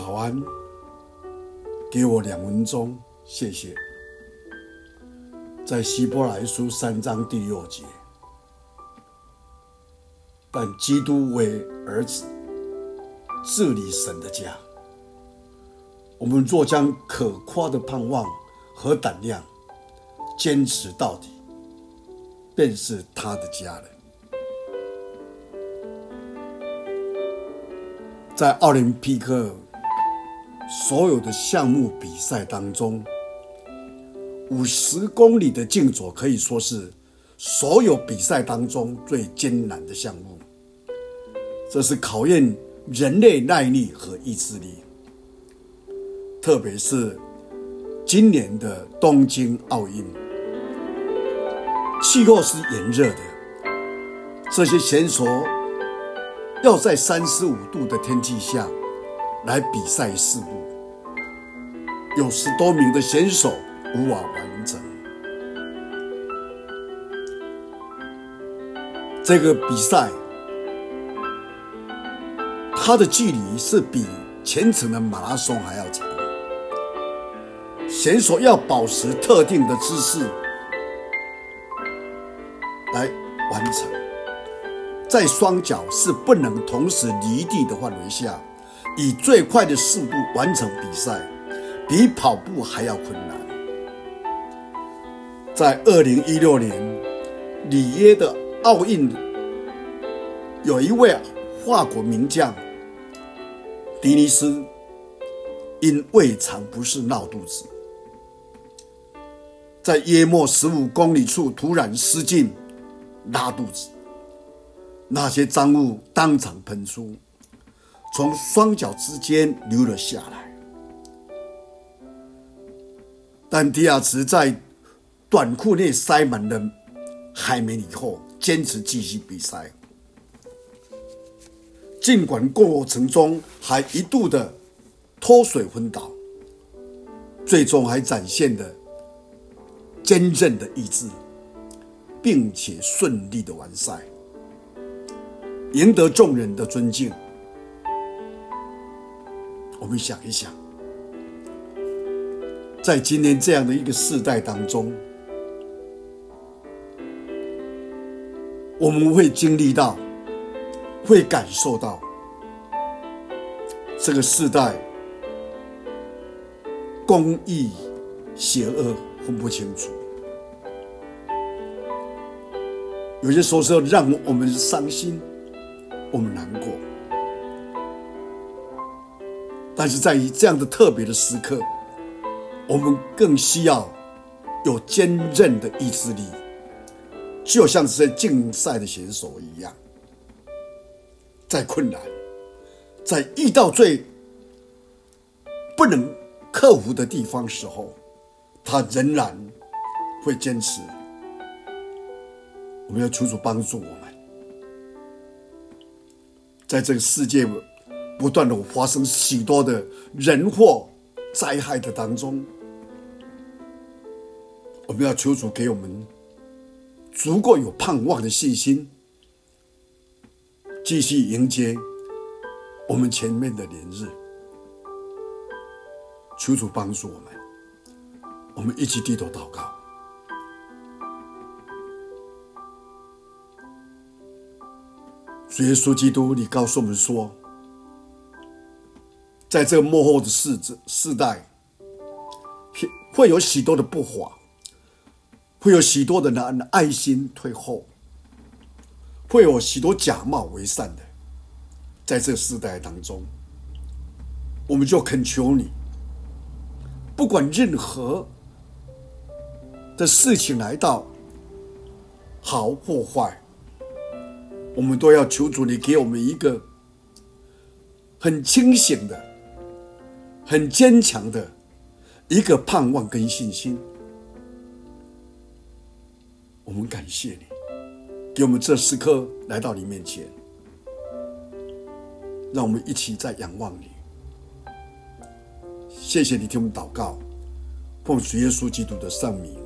早安，给我两分钟，谢谢。在希伯来书三章第六节，但基督为儿子治理神的家。我们若将可夸的盼望和胆量坚持到底，便是他的家人。在奥林匹克所有的项目比赛当中，五十公里的竞走可以说是所有比赛当中最艰难的项目。这是考验人类耐力和意志力，特别是今年的东京奥运，气候是炎热的，这些选手。要在三十五度的天气下来比赛四步，有十多名的选手无法完成。这个比赛，它的距离是比全程的马拉松还要长。选手要保持特定的姿势来完成。在双脚是不能同时离地的范围下，以最快的速度完成比赛，比跑步还要困难。在二零一六年里约的奥运，有一位法国名将迪尼斯，因胃肠不适闹肚子，在约莫十五公里处突然失禁拉肚子。那些脏物当场喷出，从双脚之间流了下来。但迪亚兹在短裤内塞满了海绵以后，坚持继续比赛。尽管过程中还一度的脱水昏倒，最终还展现了坚韧的意志，并且顺利的完赛。赢得众人的尊敬。我们想一想，在今天这样的一个世代当中，我们会经历到，会感受到这个世代公义、邪恶分不清楚，有些时候是要让我们伤心。我们难过，但是在于这样的特别的时刻，我们更需要有坚韧的意志力，就像是在竞赛的选手一样，在困难，在遇到最不能克服的地方时候，他仍然会坚持。我们要求主帮助我们。在这个世界不断的发生许多的人祸灾害的当中，我们要求主给我们足够有盼望的信心，继续迎接我们前面的连日。求主帮助我们，我们一起低头祷告。主耶稣基督，你告诉我们说，在这个末后的世世代，会有许多的不法，会有许多的人爱心退后，会有许多假冒为善的，在这世代当中，我们就恳求你，不管任何的事情来到，好或坏。我们都要求主，你给我们一个很清醒的、很坚强的一个盼望跟信心。我们感谢你，给我们这时刻来到你面前，让我们一起在仰望你。谢谢你听我们祷告，奉主耶稣基督的圣名，